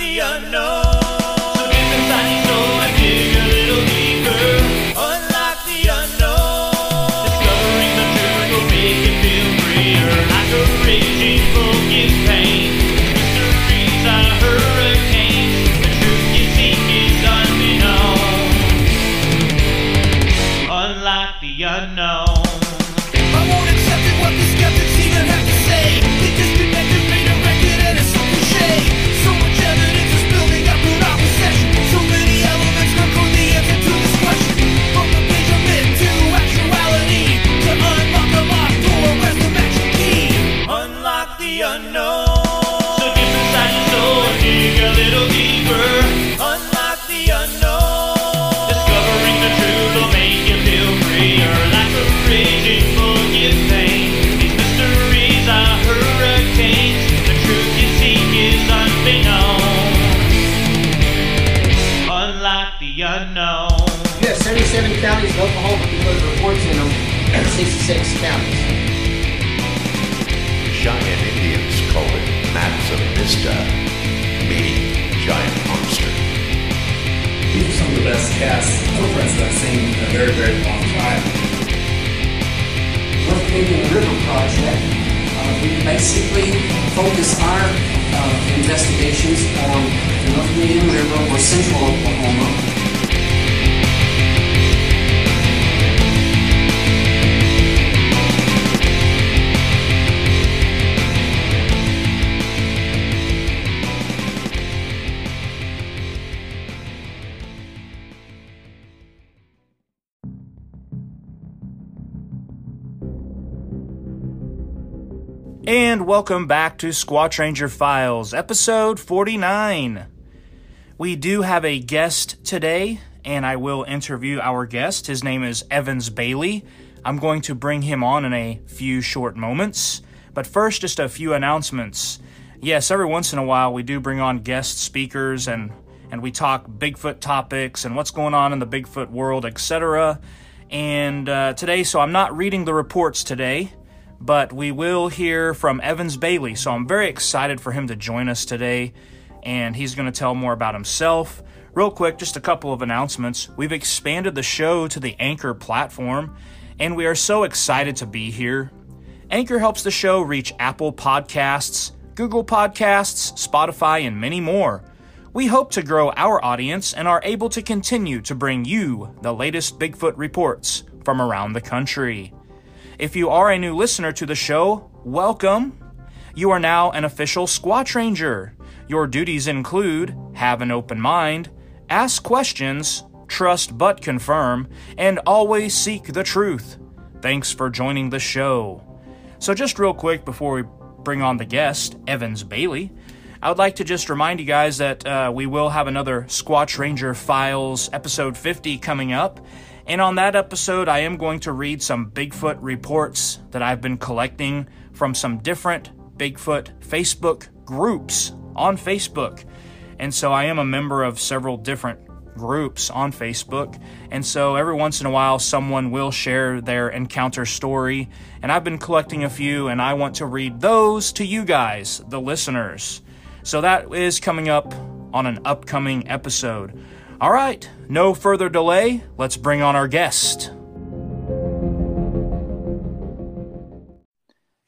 the unknown. 67 counties in Oklahoma because reports in them 66 counties. Cheyenne Indians call it Maps of Vista, meaning giant monster. These are some of the best cast that I've seen in a very, very long time. We're creating a river project. Uh, we basically focus our uh, investigations on the North Canadian River or central Oklahoma And welcome back to Squatch Ranger Files, episode 49. We do have a guest today, and I will interview our guest. His name is Evans Bailey. I'm going to bring him on in a few short moments. But first, just a few announcements. Yes, every once in a while we do bring on guest speakers and and we talk Bigfoot topics and what's going on in the Bigfoot world, etc. And uh, today, so I'm not reading the reports today but we will hear from Evans Bailey. So I'm very excited for him to join us today, and he's going to tell more about himself. Real quick, just a couple of announcements. We've expanded the show to the Anchor platform, and we are so excited to be here. Anchor helps the show reach Apple Podcasts, Google Podcasts, Spotify, and many more. We hope to grow our audience and are able to continue to bring you the latest Bigfoot reports from around the country. If you are a new listener to the show, welcome. You are now an official Squatch Ranger. Your duties include have an open mind, ask questions, trust but confirm, and always seek the truth. Thanks for joining the show. So, just real quick before we bring on the guest, Evans Bailey, I would like to just remind you guys that uh, we will have another Squatch Ranger Files episode 50 coming up. And on that episode, I am going to read some Bigfoot reports that I've been collecting from some different Bigfoot Facebook groups on Facebook. And so I am a member of several different groups on Facebook. And so every once in a while, someone will share their encounter story. And I've been collecting a few, and I want to read those to you guys, the listeners. So that is coming up on an upcoming episode. All right, no further delay. Let's bring on our guest.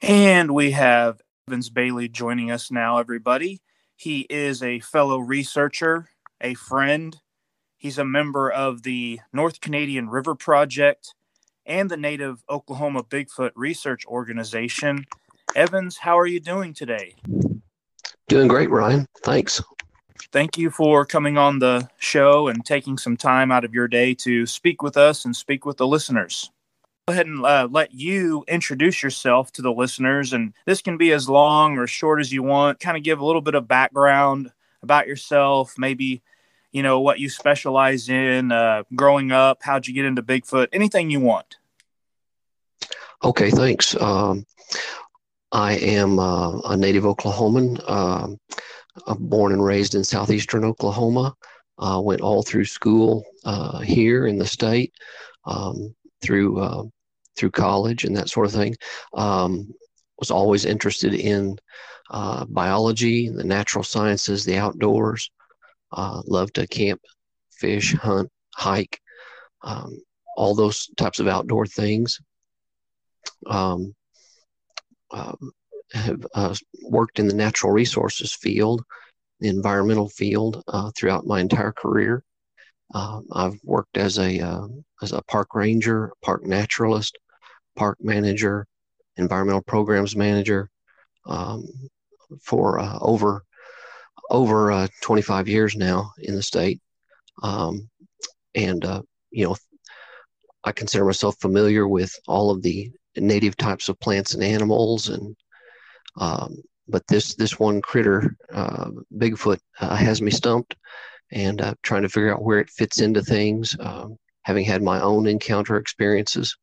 And we have Evans Bailey joining us now, everybody. He is a fellow researcher, a friend. He's a member of the North Canadian River Project and the Native Oklahoma Bigfoot Research Organization. Evans, how are you doing today? Doing great, Ryan. Thanks. Thank you for coming on the show and taking some time out of your day to speak with us and speak with the listeners. Go ahead and uh, let you introduce yourself to the listeners, and this can be as long or short as you want. Kind of give a little bit of background about yourself, maybe you know what you specialize in, uh, growing up, how'd you get into Bigfoot, anything you want. Okay, thanks. Um, I am uh, a native Oklahoman. Um, Born and raised in southeastern Oklahoma. Uh, went all through school uh, here in the state, um, through uh, through college and that sort of thing. Um, was always interested in uh, biology, the natural sciences, the outdoors. Uh, love to camp, fish, hunt, hike, um, all those types of outdoor things. Um, uh, have uh, worked in the natural resources field, the environmental field uh, throughout my entire career. Um, I've worked as a uh, as a park ranger, park naturalist, park manager, environmental programs manager um, for uh, over over uh, 25 years now in the state, um, and uh, you know I consider myself familiar with all of the native types of plants and animals and um, but this this one critter, uh, Bigfoot, uh, has me stumped, and uh, trying to figure out where it fits into things. Um, having had my own encounter experiences,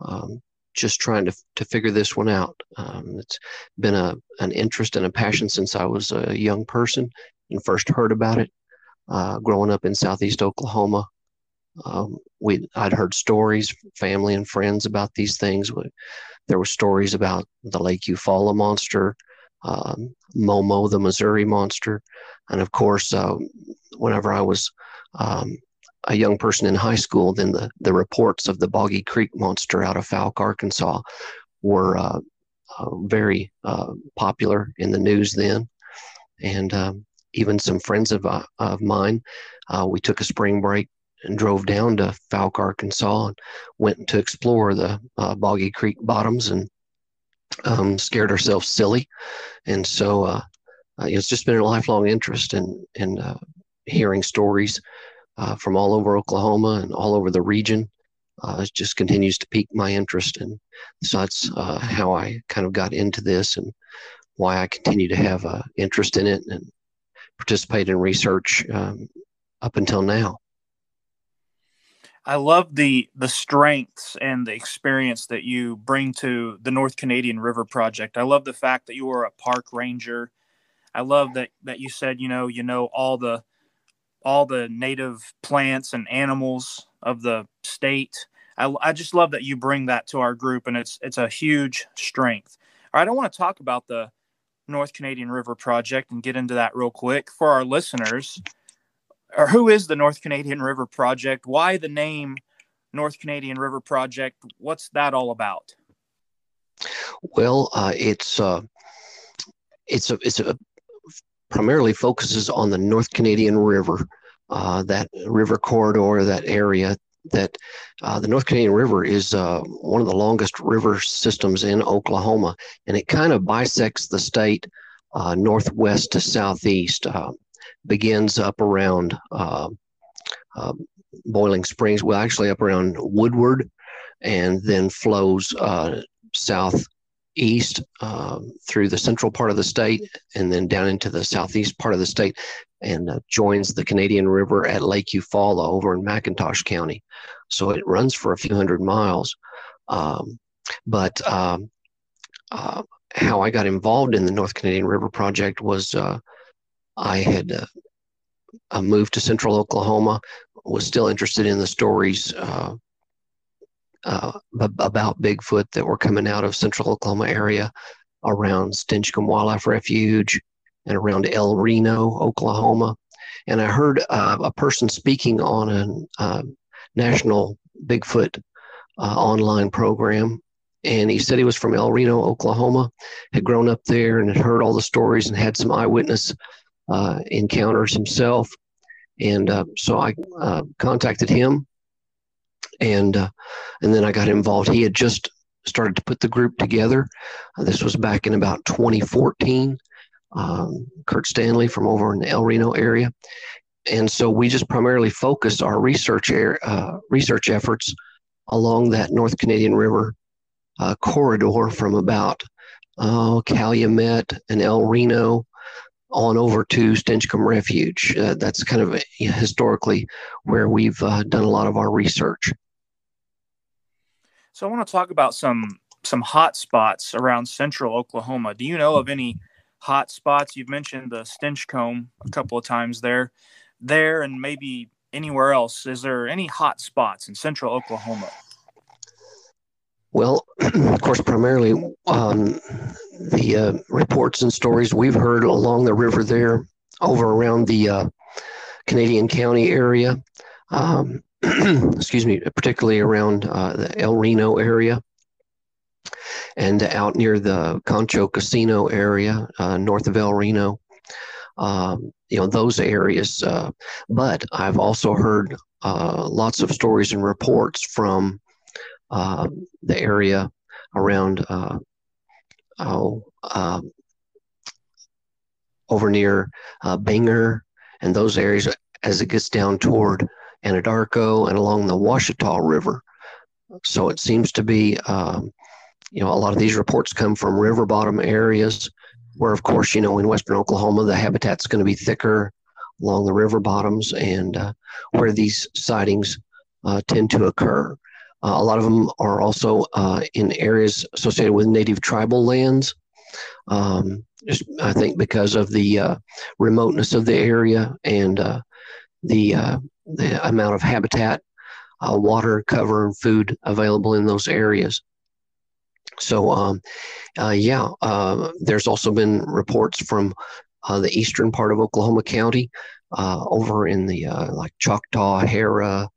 um, just trying to to figure this one out. Um, it's been a an interest and a passion since I was a young person and first heard about it. Uh, growing up in southeast Oklahoma, um, we I'd heard stories, family and friends about these things. There were stories about the Lake Eufaula monster, um, Momo, the Missouri monster, and of course, uh, whenever I was um, a young person in high school, then the the reports of the Boggy Creek monster out of Fouke, Arkansas, were uh, uh, very uh, popular in the news then, and um, even some friends of uh, of mine, uh, we took a spring break and drove down to Fouke, Arkansas, and went to explore the uh, Boggy Creek bottoms and um, scared ourselves silly. And so uh, uh, it's just been a lifelong interest in in uh, hearing stories uh, from all over Oklahoma and all over the region. Uh, it just continues to pique my interest, and so that's how I kind of got into this and why I continue to have an interest in it and participate in research um, up until now. I love the the strengths and the experience that you bring to the North Canadian River Project. I love the fact that you are a park ranger. I love that that you said you know you know all the all the native plants and animals of the state. I, I just love that you bring that to our group, and it's it's a huge strength. All right, I want to talk about the North Canadian River Project and get into that real quick for our listeners or who is the North Canadian River Project? Why the name North Canadian River Project? What's that all about? Well, uh, it's uh, it's a it's a primarily focuses on the North Canadian River, uh, that river corridor, that area. That uh, the North Canadian River is uh, one of the longest river systems in Oklahoma, and it kind of bisects the state uh, northwest to southeast begins up around uh, uh, Boiling Springs, well, actually up around Woodward, and then flows uh, southeast um, through the central part of the state and then down into the southeast part of the state and uh, joins the Canadian River at Lake Eufaula over in McIntosh County. So it runs for a few hundred miles. Um, but uh, how I got involved in the North Canadian River Project was uh, I had uh, uh, moved to central Oklahoma, was still interested in the stories uh, uh, about Bigfoot that were coming out of central Oklahoma area around Stinchcomb Wildlife Refuge and around El Reno, Oklahoma. And I heard uh, a person speaking on a uh, national Bigfoot online program and he said he was from El Reno, Oklahoma, had grown up there and had heard all the stories and had some eyewitness encounters himself. And uh, so I uh, contacted him, and uh, and then I got involved. He had just started to put the group together. Uh, this was back in about 2014. Um, Kurt Stanley from over in the El Reno area, and so we just primarily focused our research air, uh, research efforts along that North Canadian River corridor from about oh, Calumet and El Reno on over to Stinchcomb Refuge. Uh, that's kind of historically where we've uh, done a lot of our research. So I want to talk about some some hot spots around central Oklahoma. Do you know of any hot spots? You've mentioned the Stinchcomb a couple of times there, there, and maybe anywhere else. Is there any hot spots in central Oklahoma? Well, of course, primarily um, the uh, reports and stories we've heard along the river there, over around the uh, Canadian County area, um, excuse me, particularly around uh, the El Reno area, and out near the Concho Casino area, uh, north of El Reno. Um, you know those areas, uh, but I've also heard uh, lots of stories and reports from uh, the area around uh, oh, um, over near uh, Binger and those areas as it gets down toward Anadarko and along the Washita River. So it seems to be, um, you know, a lot of these reports come from river bottom areas where, of course, you know, in western Oklahoma, the habitat's going to be thicker along the river bottoms and uh, where these sightings uh, tend to occur. Uh, a lot of them are also uh, in areas associated with native tribal lands. Um, just, I think because of the uh, remoteness of the area and uh, the uh, the amount of habitat, uh, water, cover, and food available in those areas. So, um, yeah, there's also been reports from the eastern part of Oklahoma County, over in the like Choctaw, Harrah,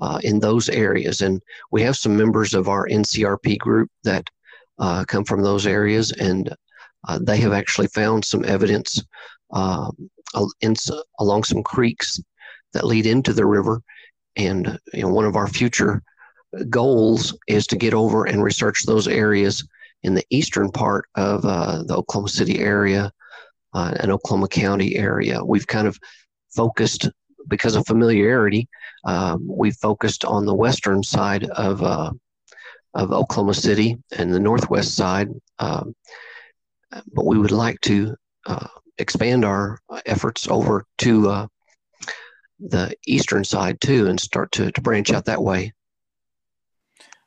uh, in those areas. And we have some members of our NCRP group that uh, come from those areas, and uh, they have actually found some evidence um, in, along some creeks that lead into the river. And you know, one of our future goals is to get over and research those areas in the eastern part of uh, the Oklahoma City area uh, and Oklahoma County area. We've kind of focused because of familiarity um, we focused on the western side of uh, of Oklahoma City and the northwest side, um, but we would like to uh, expand our efforts over to uh, the eastern side too, and start to, to branch out that way.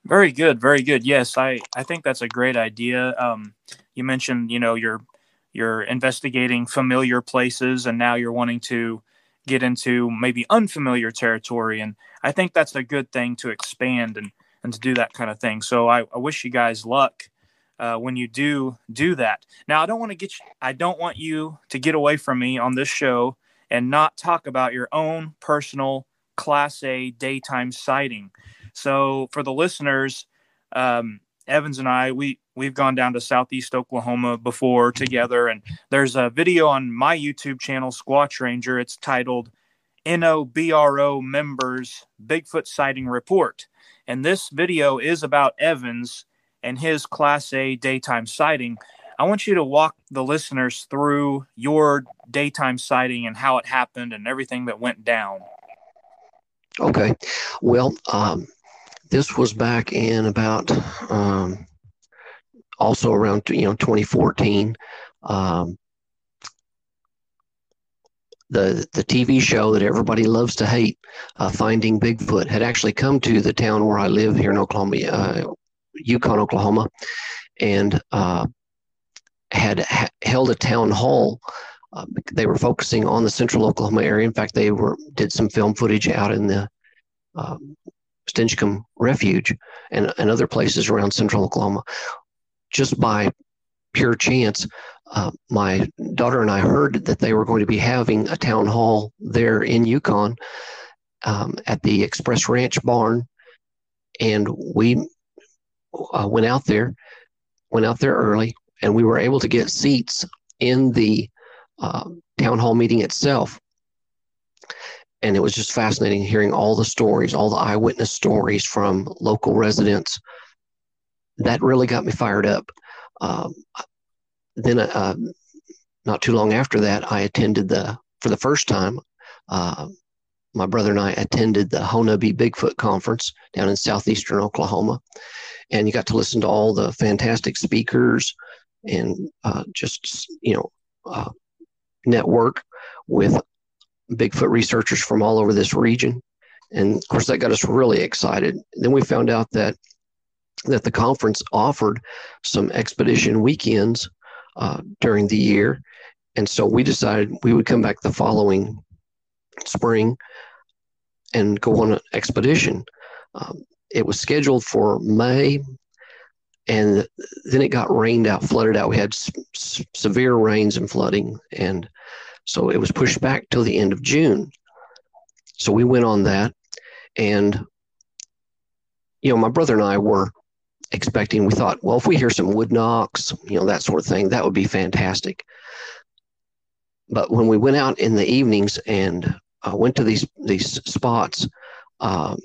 Very good, very good. Yes, I, I think that's a great idea. Um, you mentioned, you know, you're you're investigating familiar places, and now you're wanting to get into maybe unfamiliar territory. And I think that's a good thing to expand and, and to do that kind of thing. So I, I wish you guys luck uh, when you do do that. Now, I don't want to get you, I don't want you to get away from me on this show and not talk about your own personal Class A daytime sighting. So for the listeners, um, Evans and I, we we've gone down to Southeast Oklahoma before together, and there's a video on my YouTube channel, Squatch Ranger. It's titled NOBRO Members Bigfoot Sighting Report, and this video is about Evans and his Class A daytime sighting. I want you to walk the listeners through your daytime sighting and how it happened and everything that went down. Okay. Well, um, this was back in about um, also around you know 2014. Um, the the TV show that everybody loves to hate, uh, Finding Bigfoot, had actually come to the town where I live here in Oklahoma, uh, Yukon, Oklahoma, and uh, had ha- held a town hall. Uh, they were focusing on the central Oklahoma area. In fact, they were did some film footage out in the um, Stinchcomb Refuge and, and other places around central Oklahoma. Just by pure chance, uh, my daughter and I heard that they were going to be having a town hall there in Yukon um, at the Express Ranch barn. And we uh, went out there, went out there early, and we were able to get seats in the uh, town hall meeting itself and it was just fascinating hearing all the stories, all the eyewitness stories from local residents. That really got me fired up. Um, then, uh, not too long after that, I attended the for the first time. Uh, my brother and I attended the Honobia Bigfoot conference down in southeastern Oklahoma, and you got to listen to all the fantastic speakers and uh, just you know uh, network with Bigfoot researchers from all over this region. And of course, that got us really excited. Then we found out that that the conference offered some expedition weekends uh, during the year, and so we decided we would come back the following spring and go on an expedition. Um, it was scheduled for May, and then it got rained out, flooded out. We had s- s- severe rains and flooding, and so it was pushed back till the end of June. So we went on that, and you know, my brother and I were expecting. We thought, well, if we hear some wood knocks, you know, that sort of thing, that would be fantastic. But when we went out in the evenings and uh, went to these these spots, um,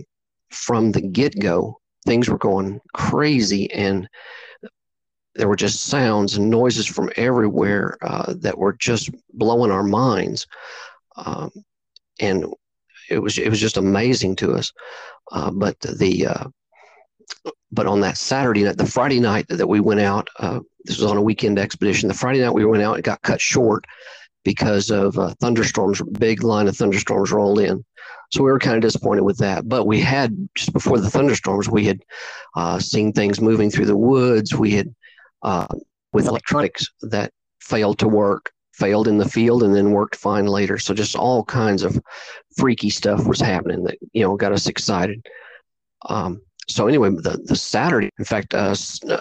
from the get go, things were going crazy, and there were just sounds and noises from everywhere uh, that were just blowing our minds, um, and it was it was just amazing to us. Uh, but the uh, but on that Saturday night, the Friday night that we went out, uh, this was on a weekend expedition. The Friday night we went out, it got cut short because of uh, thunderstorms. Big line of thunderstorms rolled in, so we were kind of disappointed with that. But we had just before the thunderstorms, we had uh, seen things moving through the woods. We had uh, with electronics that failed to work, failed in the field, and then worked fine later. So just all kinds of freaky stuff was happening that you know got us excited. Um, so anyway, the the Saturday, in fact, uh,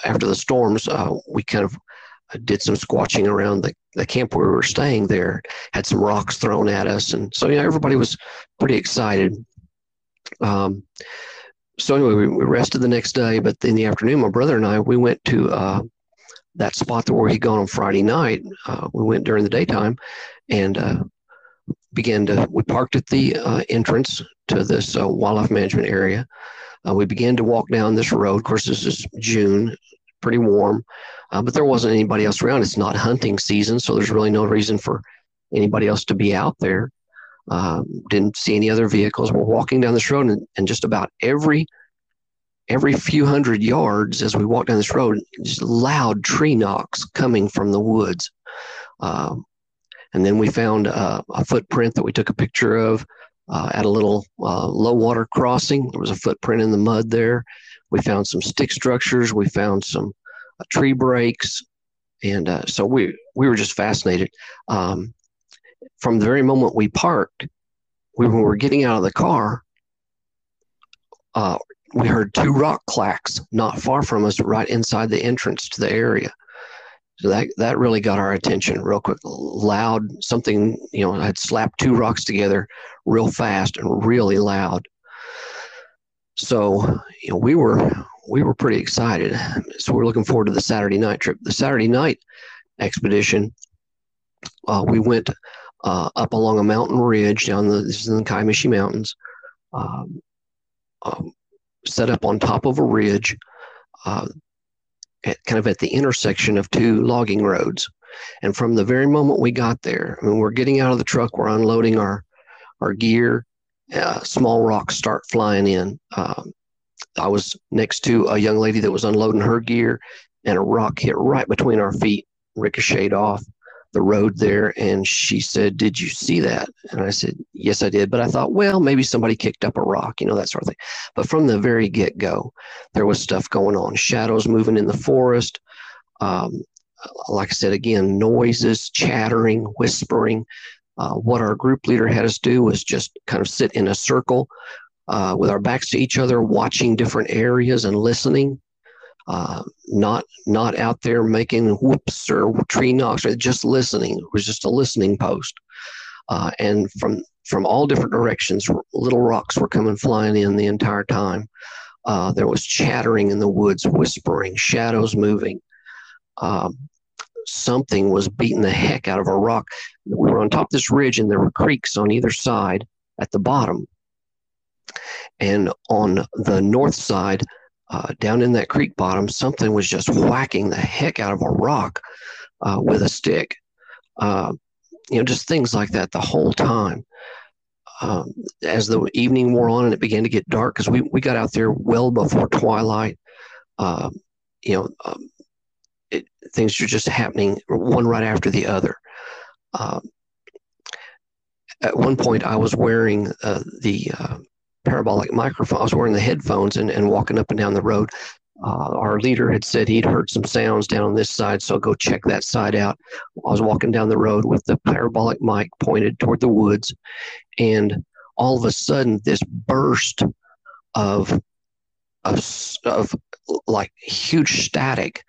after the storms, uh, we kind of did some squatching around the, the camp where we were staying there. Had some rocks thrown at us, and so yeah, everybody was pretty excited. Um, so anyway, we, we rested the next day, but in the afternoon, my brother and I we went to uh, that spot that where he'd gone on Friday night. Uh, we went during the daytime, and uh, began to. We parked at the uh, entrance to this uh, wildlife management area. Uh, we began to walk down this road. Of course, this is June, pretty warm, uh, but there wasn't anybody else around. It's not hunting season, so there's really no reason for anybody else to be out there. Um, didn't see any other vehicles. We're walking down this road, and, and just about every every few hundred yards as we walk down this road, just loud tree knocks coming from the woods. Um, and then we found uh, a footprint that we took a picture of uh, at a little uh, low water crossing. There was a footprint in the mud there. We found some stick structures. We found some uh, tree breaks, and uh, so we we were just fascinated. Um, from the very moment we parked, we, when we were getting out of the car, uh, we heard two rock clacks not far from us, right inside the entrance to the area. So that that really got our attention real quick. Loud, something you know had slapped two rocks together real fast and really loud. So you know we were we were pretty excited. So we're looking forward to the Saturday night trip. The Saturday night expedition, uh, we went uh, up along a mountain ridge down the this is in the Kiamichi Mountains. Um, um, set up on top of a ridge, uh, at, kind of at the intersection of two logging roads. And from the very moment we got there, I mean, we're getting out of the truck, we're unloading our our gear. Uh, small rocks start flying in. Um, I was next to a young lady that was unloading her gear, and a rock hit right between our feet, ricocheted off the road there. And she said, Did you see that? And I said, Yes, I did. But I thought, well, maybe somebody kicked up a rock, you know, that sort of thing. But from the very get go, there was stuff going on shadows moving in the forest. Um, like I said, again, noises, chattering, whispering. Uh, what our group leader had us do was just kind of sit in a circle uh, with our backs to each other, watching different areas and listening. Uh, not not out there making whoops or tree knocks, or just listening. It was just a listening post, uh, and from from all different directions, little rocks were coming flying in the entire time. Uh, there was chattering in the woods, whispering, shadows moving. Um, something was beating the heck out of a rock. We were on top of this ridge, and there were creeks on either side at the bottom. And on the north side, uh, down in that creek bottom, something was just whacking the heck out of a rock uh, with a stick. Uh, you know, just things like that the whole time. Um, as the evening wore on and it began to get dark, because we, we got out there well before twilight, uh, you know, um, things are just happening one right after the other. Um, at one point, I was wearing uh, the uh, parabolic microphone. I was wearing the headphones and, and walking up and down the road. Uh, our leader had said he'd heard some sounds down on this side, so go check that side out. I was walking down the road with the parabolic mic pointed toward the woods, and all of a sudden, this burst of of, of like huge static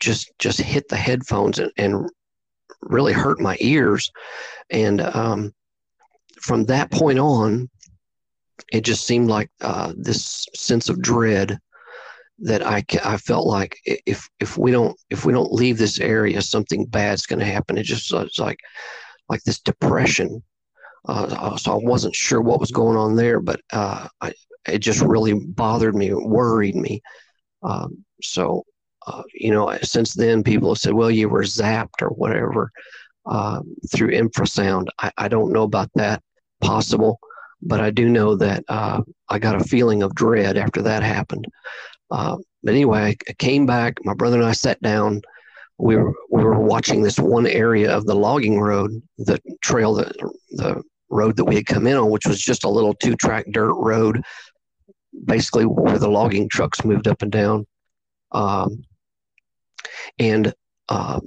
just just hit the headphones and, and really hurt my ears. And um, from that point on, it just seemed like uh, this sense of dread that I, I felt like if if we don't if we don't leave this area, something bad's going to happen. It just was like like this depression. Uh, so I wasn't sure what was going on there, but uh, I, it just really bothered me, worried me. Um, so uh, you know, since then, people have said, "Well, you were zapped or whatever uh, through infrasound." I, I don't know about that, possible, but I do know that uh, I got a feeling of dread after that happened. Uh, but anyway, I came back. My brother and I sat down. We were we were watching this one area of the logging road, the trail that the road that we had come in on, which was just a little two track dirt road, basically where the logging trucks moved up and down. Um, and uh,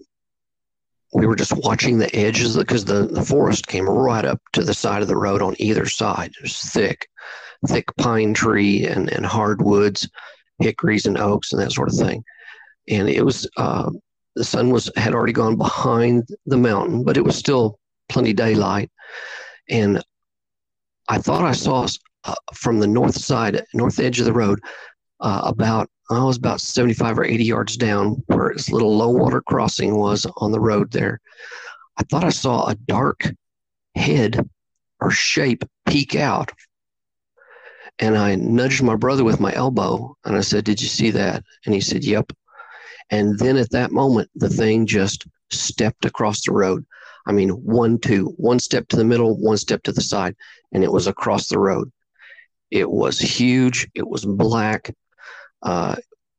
we were just watching the edges because the, the forest came right up to the side of the road on either side. It was thick, thick pine tree and, and hardwoods, hickories and oaks and that sort of thing. And it was uh, the sun was had already gone behind the mountain, but it was still plenty daylight. And I thought I saw uh, from the north side, north edge of the road, uh, about I was about 75 or 80 yards down where this little low water crossing was on the road there. I thought I saw a dark head or shape peek out. And I nudged my brother with my elbow and I said, Did you see that? And he said, Yep. And then at that moment, the thing just stepped across the road. I mean, one, two, one step to the middle, one step to the side, and it was across the road. It was huge. It was black. Uh,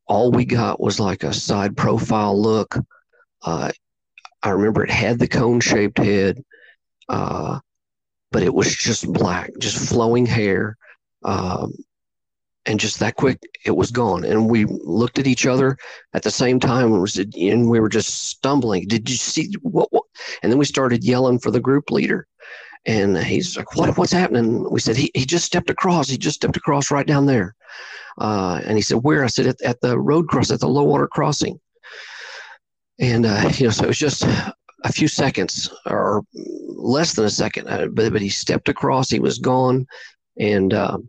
all we got was like a side profile look. Uh, I remember it had the cone shaped head, uh, but it was just black, just flowing hair. Um, and just that quick, it was gone. And we looked at each other at the same time and, we were just stumbling. Did you see what, what? And then we started yelling for the group leader. And he's like, what, what's happening? We said, he, he just stepped across. He just stepped across right down there. Uh, and he said, where? I said, at, at the road cross, at the low water crossing. And, uh, you know, so it was just a few seconds or less than a second, uh, but, but he stepped across, he was gone. And, um,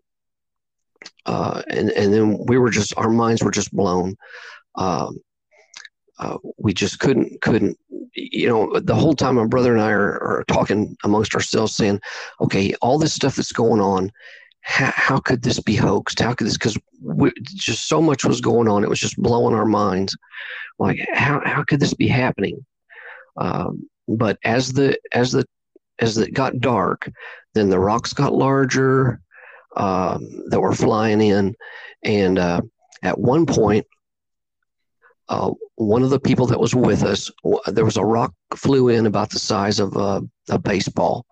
uh, and, and then we were just, our minds were just blown. Um, uh, we just couldn't, couldn't, you know, the whole time my brother and I are, are talking amongst ourselves saying, okay, all this stuff that's going on, how, how could this be hoaxed? How could this? Because just so much was going on. It was just blowing our minds. Like how how could this be happening? Um, but as the as the as it got dark, then the rocks got larger um, that were flying in, and uh, at one point, uh, one of the people that was with us, there was a rock flew in about the size of a, a baseball,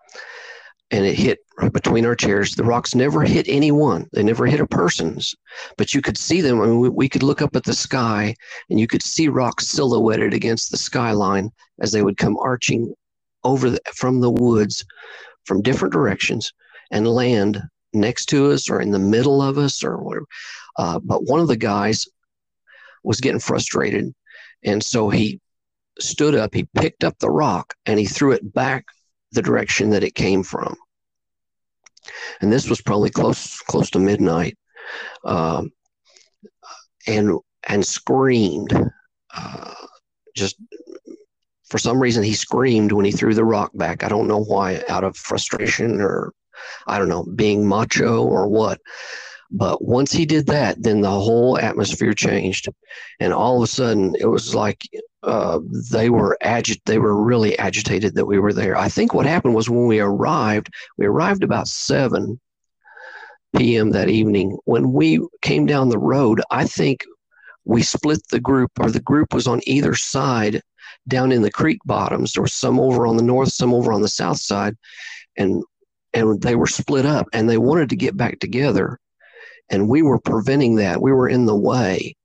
and it hit right between our chairs. The rocks never hit anyone; they never hit a person's, but you could see them. I mean, we, we could look up at the sky, and you could see rocks silhouetted against the skyline as they would come arching over the, from the woods, from different directions, and land next to us or in the middle of us or whatever. Uh, but one of the guys was getting frustrated, and so he stood up. He picked up the rock and he threw it back the direction that it came from. And this was probably close close to midnight, um, and and screamed. Uh, just for some reason, he screamed when he threw the rock back. I don't know why, out of frustration or I don't know, being macho or what. But once he did that, then the whole atmosphere changed, and all of a sudden, it was like uh, they were agit. They were really agitated that we were there. I think what happened was when we arrived, we arrived about seven p.m. that evening. When we came down the road, I think we split the group, or the group was on either side down in the creek bottoms. There was some over on the north, some over on the south side, and and they were split up, and they wanted to get back together, and we were preventing that. We were in the way,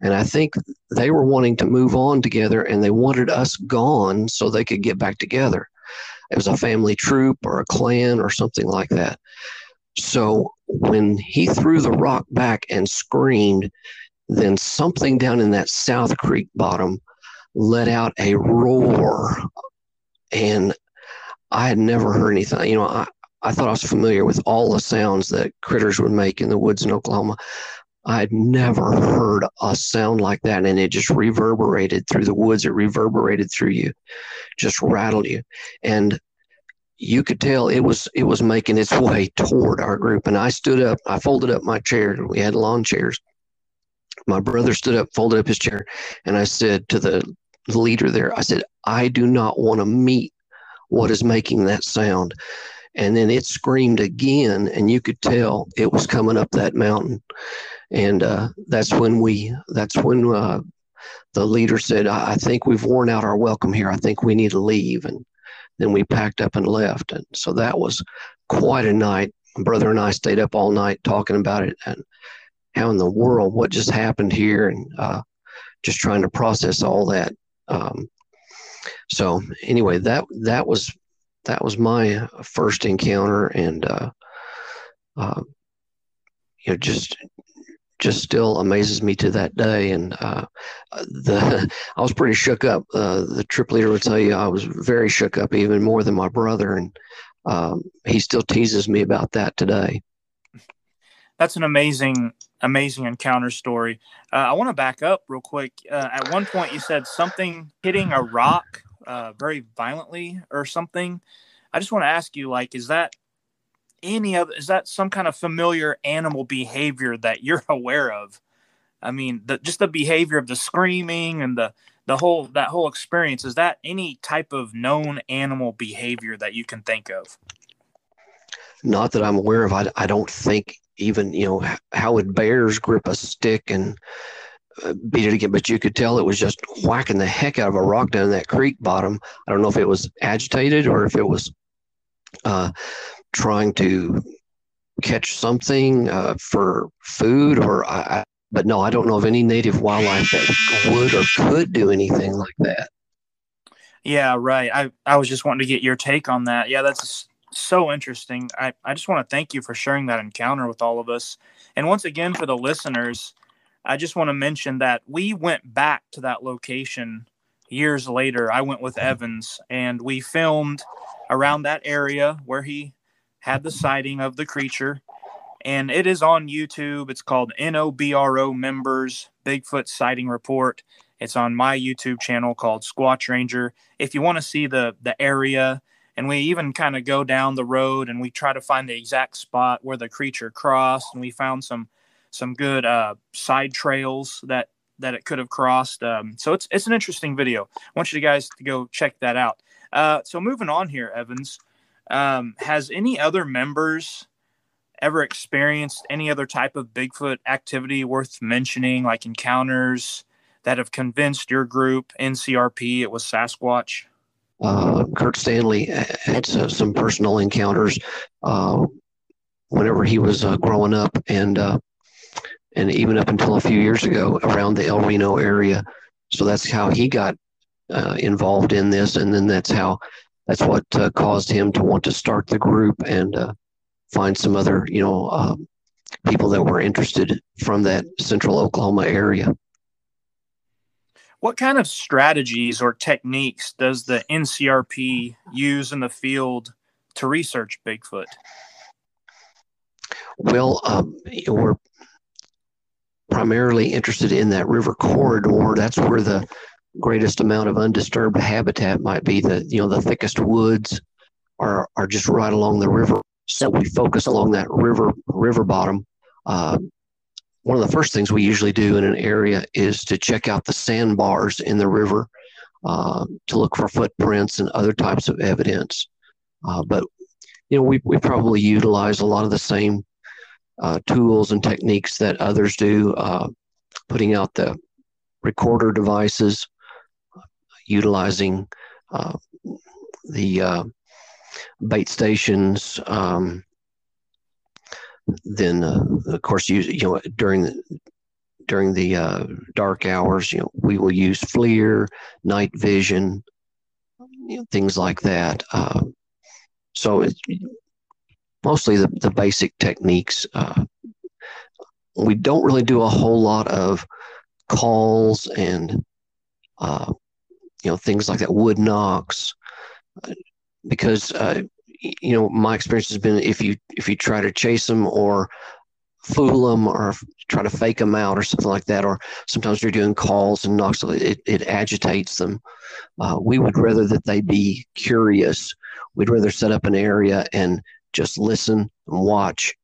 and I think they were wanting to move on together, and they wanted us gone so they could get back together. It was a family troop or a clan or something like that. So when he threw the rock back and screamed, then something down in that South Creek bottom let out a roar. And I had never heard anything. You know, I, I thought I was familiar with all the sounds that critters would make in the woods in Oklahoma. I had never heard a sound like that, and it just reverberated through the woods. It reverberated through you, just rattled you, and you could tell it was it was making its way toward our group. And I stood up, I folded up my chair. We had lawn chairs. My brother stood up, folded up his chair, and I said to the leader there, I said, I do not want to meet what is making that sound. And then it screamed again, and you could tell it was coming up that mountain. And uh, that's when we, that's when uh, the leader said, I, I think we've worn out our welcome here. I think we need to leave. And then we packed up and left. And so that was quite a night. My brother and I stayed up all night talking about it and how in the world, what just happened here, and uh, just trying to process all that. Um, so anyway, that that was that was my first encounter, and uh, uh, you know, just just still amazes me to that day. And uh, the I was pretty shook up. Uh, the trip leader would tell you I was very shook up, even more than my brother, and um, he still teases me about that today. That's an amazing, amazing encounter story. Uh, I want to back up real quick. Uh, at one point, you said something hitting a rock uh, very violently or something. I just want to ask you, like, is that any other? Is that some kind of familiar animal behavior that you're aware of? I mean, the, just the behavior of the screaming and the the whole that whole experience. Is that any type of known animal behavior that you can think of? Not that I'm aware of. I, I don't think even you know how would bears grip a stick and beat it again but you could tell it was just whacking the heck out of a rock down that creek bottom i don't know if it was agitated or if it was uh, trying to catch something uh, for food or I, but no i don't know of any native wildlife that would or could do anything like that yeah right i i was just wanting to get your take on that yeah that's so interesting. I, I just want to thank you for sharing that encounter with all of us. And once again, for the listeners, I just want to mention that we went back to that location years later. I went with Evans and we filmed around that area where he had the sighting of the creature. And it is on YouTube. It's called NOBRO Members Bigfoot Sighting Report. It's on my YouTube channel called Squatch Ranger. If you want to see the the area and we even kind of go down the road and we try to find the exact spot where the creature crossed and we found some some good uh, side trails that that it could have crossed. Um, so it's it's an interesting video. I want you guys to go check that out. Uh, so moving on here evans um, has any other members ever experienced any other type of bigfoot activity worth mentioning like encounters that have convinced your group ncrp it was sasquatch? Uh, Kurt Stanley had some personal encounters uh, whenever he was uh, growing up, and uh, and even up until a few years ago around the El Reno area. So that's how he got uh, involved in this, and then that's how that's what uh, caused him to want to start the group and find some other you know um, people that were interested from that central Oklahoma area. What kind of strategies or techniques does the NCRP use in the field to research Bigfoot? Well, um, we're primarily interested in that river corridor. That's where the greatest amount of undisturbed habitat might be. The you know the thickest woods are are just right along the river. So we focus along that river river bottom. Uh, one of the first things we usually do in an area is to check out the sandbars in the river uh, to look for footprints and other types of evidence. Uh, but you know, we we probably utilize a lot of the same uh, tools and techniques that others do, uh, putting out the recorder devices, utilizing uh, the uh, bait stations. Um, then uh, of course you you know during the during the uh, dark hours you know we will use FLIR, night vision, you know, things like that. So mostly the, the basic techniques. Uh, we don't really do a whole lot of calls and uh, you know things like that wood knocks uh, because uh, you know my experience has been if you if you try to chase them or fool them or try to fake them out or something like that or sometimes you're doing calls and knocks it, it agitates them uh, we would rather that they be curious we'd rather set up an area and just listen and watch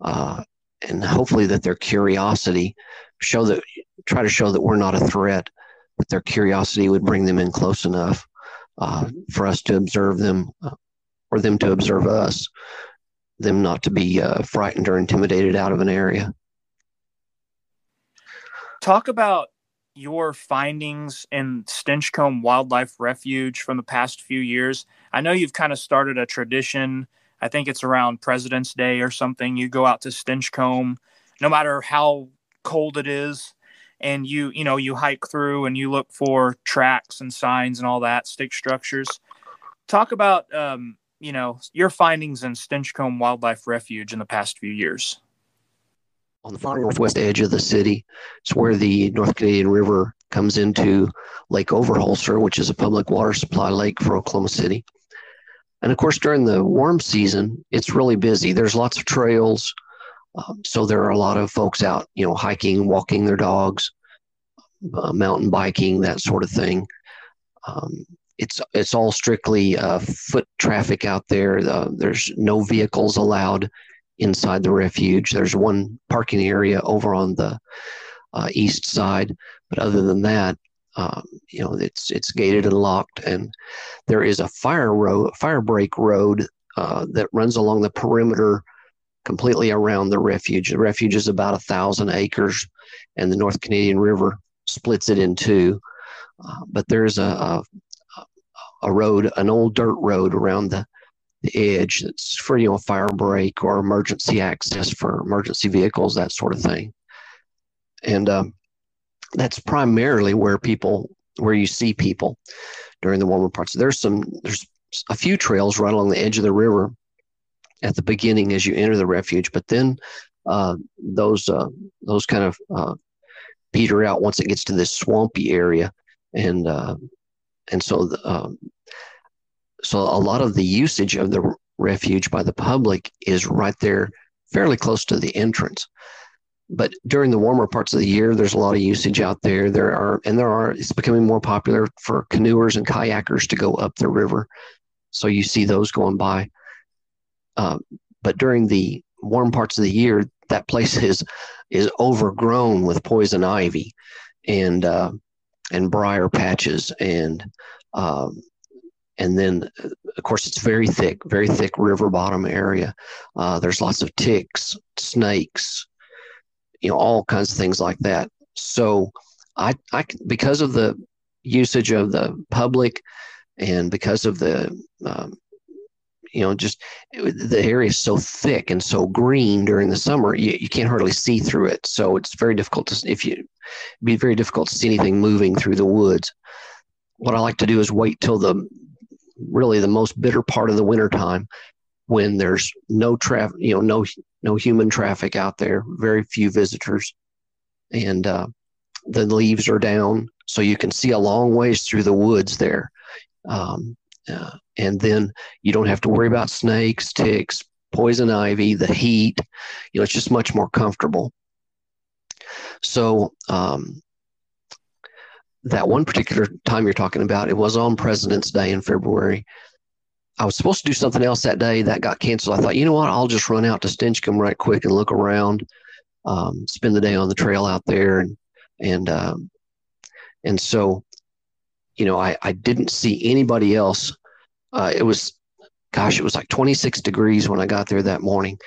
uh, and hopefully that their curiosity show that try to show that we're not a threat but their curiosity would bring them in close enough uh, for us to observe them uh, or them to observe us them not to be uh, frightened or intimidated out of an area talk about your findings in Stinchcomb Wildlife Refuge from the past few years. I know you've kind of started a tradition. I think it's around President's Day or something. You go out to Stinchcomb, no matter how cold it is, and you you know you hike through and you look for tracks and signs and all that stick structures. Talk about um, you know your findings in Stinchcomb Wildlife Refuge in the past few years on the far northwest edge of the city. It's where the North Canadian River comes into Lake Overholser, which is a public water supply lake for Oklahoma City. And of course, during the warm season, it's really busy. There's lots of trails. Um, so there are a lot of folks out, you know, hiking, walking their dogs, uh, mountain biking, that sort of thing. Um, it's it's all strictly uh, foot traffic out there. Uh, there's no vehicles allowed inside the refuge. There's one parking area over on the uh, east side, but other than that, um, you know, it's it's gated and locked. And there is a fire road, fire break road uh, that runs along the perimeter, completely around the refuge. The refuge is about a thousand acres, and the North Canadian River splits it in two. Uh, but there's a, a a road, an old dirt road around the the edge that's for you know fire break or emergency access for emergency vehicles that sort of thing and um, that's primarily where people where you see people during the warmer parts there's some there's a few trails right along the edge of the river at the beginning as you enter the refuge but then uh, those uh, those kind of uh, peter out once it gets to this swampy area and uh, and so the, um, so a lot of the usage of the refuge by the public is right there, fairly close to the entrance. But during the warmer parts of the year, there's a lot of usage out there. There are, and there are, it's becoming more popular for canoers and kayakers to go up the river. So you see those going by. Uh, but during the warm parts of the year, that place is is overgrown with poison ivy and uh, and briar patches and um, and then of course it's very thick very thick river bottom area uh, there's lots of ticks snakes you know all kinds of things like that. So i i because of the usage of the public and because of the um, you know just the area is so thick and so green during the summer you, you can't hardly see through it. So it's very difficult to if you be very difficult to see anything moving through the woods. What i like to do is wait till the really the most bitter part of the wintertime when there's no traffic, you know, no no human traffic out there, very few visitors, and uh, the leaves are down, so you can see a long ways through the woods there. Um, uh, and then you don't have to worry about snakes, ticks, poison ivy, the heat. You know, it's just much more comfortable. So um, that one particular time you're talking about, it was on President's Day in February. I was supposed to do something else that day that got canceled. I thought, you know what, I'll just run out to Stinchcomb right quick and look around, um, spend the day on the trail out there, and and um, and so, you know, I I didn't see anybody else. Uh, it was, gosh, it was like 26 degrees when I got there that morning,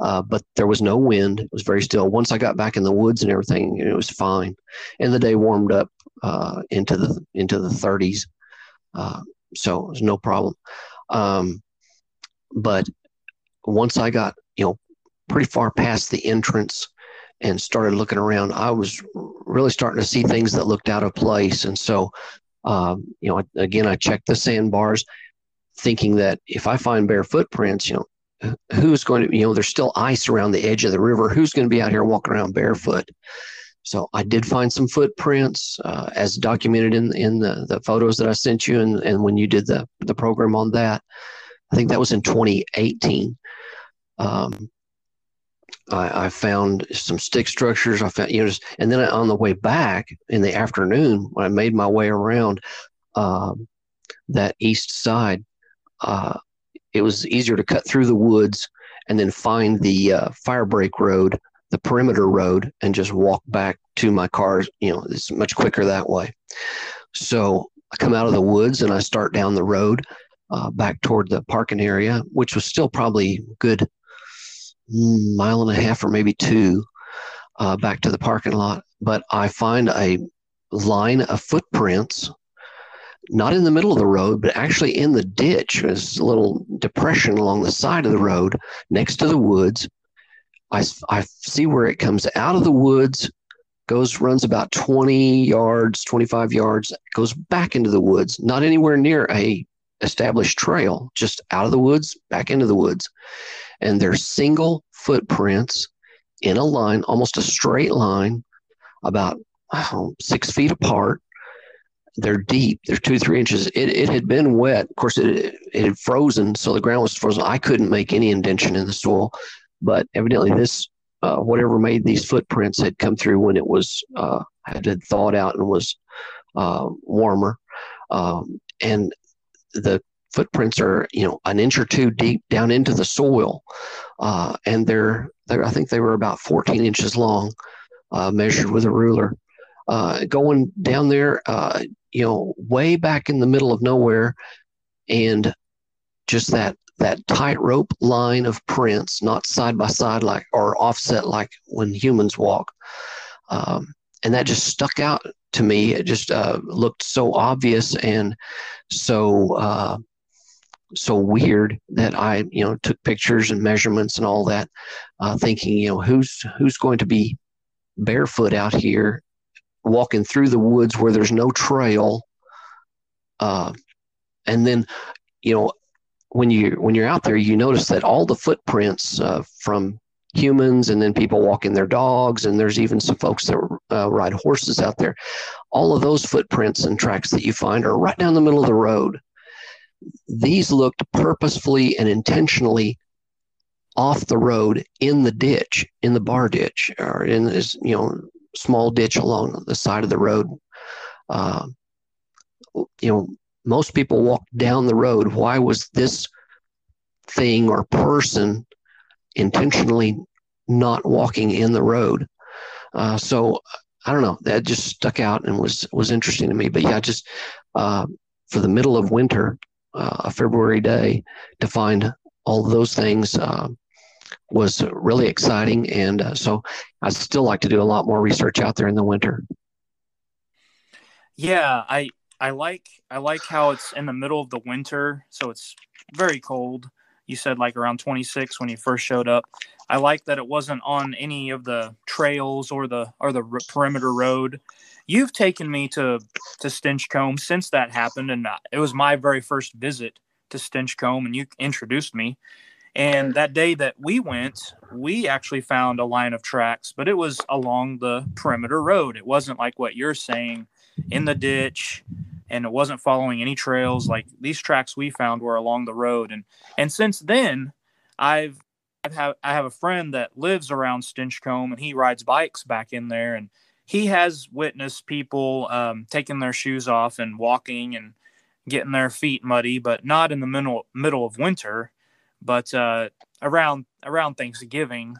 uh, but there was no wind. It was very still. Once I got back in the woods and everything, it was fine, and the day warmed up uh, into the into the 30s, uh, so it was no problem. Um, but once I got you know pretty far past the entrance and started looking around, I was really starting to see things that looked out of place, and so um, you know again I checked the sandbars, thinking that if I find bare footprints, you know who's going to, you know, there's still ice around the edge of the river. Who's going to be out here walking around barefoot? So I did find some footprints, uh, as documented in in the, the photos that I sent you, and, and when you did the the program on that. I think that was in 2018. Um, I, I, found some stick structures. I found, you know, just, and then on the way back in the afternoon, when I made my way around um, that east side, uh, it was easier to cut through the woods and then find the uh, road, the perimeter road, and just walk back to my car. You know, it's much quicker that way. So I come out of the woods and I start down the road uh, back toward the parking area, which was still probably good mile and a half or maybe two uh, back to the parking lot. But I find a line of footprints, not in the middle of the road, but actually in the ditch. There's a little depression along the side of the road next to the woods. I, I see where it comes out of the woods, goes, runs about 20 yards, 25 yards, goes back into the woods, not anywhere near a established trail, just out of the woods, back into the woods and they're single footprints in a line, almost a straight line, about oh, six feet apart. They're deep. They're two, three inches. It, it had been wet. Of course, it, it had frozen, so the ground was frozen. I couldn't make any indentation in the soil, but evidently this, uh, whatever made these footprints, had come through when it was uh, had thawed out and was uh, warmer. Um, and the footprints are you know an inch or two deep down into the soil, uh, and they're they're I think they were about 14 inches long, uh, measured with a ruler. Uh, going down there, you know, way back in the middle of nowhere, and just that that tightrope line of prints, not side by side like or offset like when humans walk. Um, and that just stuck out to me. It just uh, looked so obvious and so uh, so weird that I, you know, took pictures and measurements and all that, uh, thinking, you know, who's who's going to be barefoot out here, walking through the woods where there's no trail, uh, and then, you know, when you when you're out there, you notice that all the footprints uh, from humans and then people walking their dogs and there's even some folks that uh, ride horses out there all of those footprints and tracks that you find are right down the middle of the road these looked purposefully and intentionally off the road in the ditch, in the bar ditch, or in this, you know, small ditch along the side of the road. Uh, you know, most people walk down the road. Why was this thing or person intentionally not walking in the road? Uh, so I don't know. That just stuck out and was was interesting to me. But yeah, just uh, for the middle of winter, uh, a February day to find all those things uh, was really exciting. And uh, so I still like to do a lot more research out there in the winter. Yeah, I I like I like how it's in the middle of the winter, so it's very cold. You said like around 26 when you first showed up. I like that it wasn't on any of the trails or the or the perimeter road you've taken me to to Stinchcomb since that happened, and it was my very first visit to Stinchcomb, and you introduced me. And that day that we went, we actually found a line of tracks, but it was along the perimeter road. It wasn't like what you're saying in the ditch, and it wasn't following any trails. Like these tracks we found were along the road, and and since then, I've I have I have a friend that lives around Stinchcomb, and he rides bikes back in there, and he has witnessed people um, taking their shoes off and walking and getting their feet muddy, but not in the middle middle of winter, but uh, around around Thanksgiving,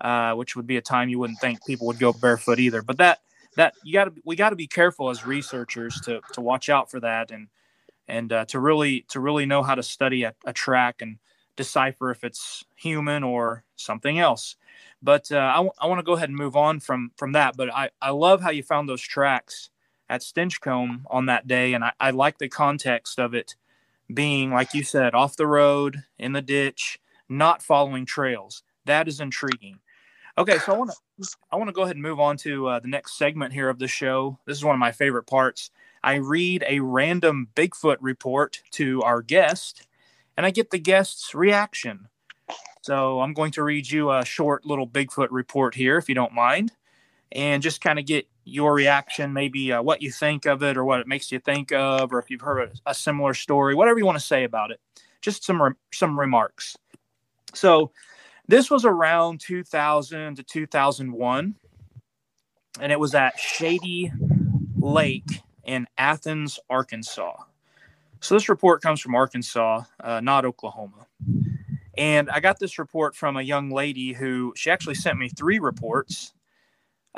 uh, which would be a time you wouldn't think people would go barefoot either. But that that you got to we got to be careful as researchers to to watch out for that and and uh, to really to really know how to study a, a track and decipher if it's human or something else. But uh, I, w- I want to go ahead and move on from from that. But I, I love how you found those tracks at Stinchcomb on that day, and I, I like the context of it being, like you said, off the road in the ditch, not following trails. That is intriguing. Okay, so I want to I want to go ahead and move on to uh, the next segment here of the show. This is one of my favorite parts. I read a random Bigfoot report to our guest, and I get the guest's reaction. So I'm going to read you a short little Bigfoot report here, if you don't mind, and just kind of get your reaction, maybe uh, what you think of it or what it makes you think of, or if you've heard a, a similar story, whatever you want to say about it. Just some re- some remarks. So this was around 2000 to 2001, and it was at Shady Lake in Athens, Arkansas. So this report comes from Arkansas, uh, not Oklahoma. And I got this report from a young lady who she actually sent me three reports.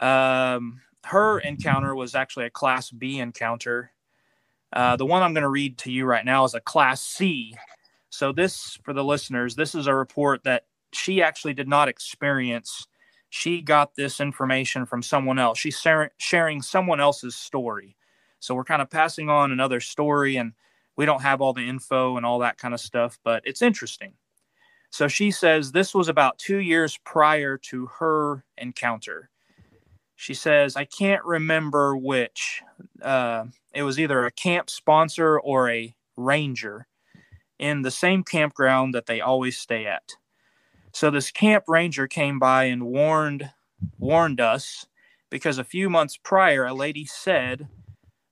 Um, her encounter was actually a Class B encounter. Uh, the one I'm going to read to you right now is a Class C. So this, for the listeners, this is a report that she actually did not experience. She got this information from someone else. She's sharing someone else's story. So we're kind of passing on another story, and we don't have all the info and all that kind of stuff, but it's interesting. So she says this was about two years prior to her encounter. She says, I can't remember which. Uh, it was either a camp sponsor or a ranger in the same campground that they always stay at. So this camp ranger came by and warned warned us because a few months prior a lady said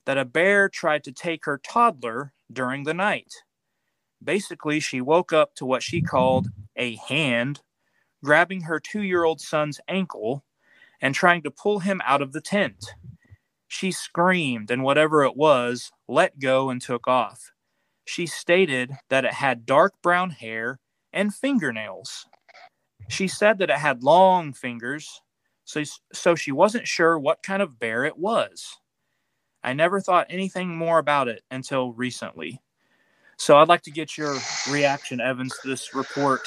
that a bear tried to take her toddler during the night. Basically, she woke up to what she called a hand grabbing her 2-year-old son's ankle and trying to pull him out of the tent. She screamed and whatever it was let go and took off. She stated that it had dark brown hair and fingernails. She said that it had long fingers, so, so she wasn't sure what kind of bear it was. I never thought anything more about it until recently. So I'd like to get your reaction, Evans, to this report,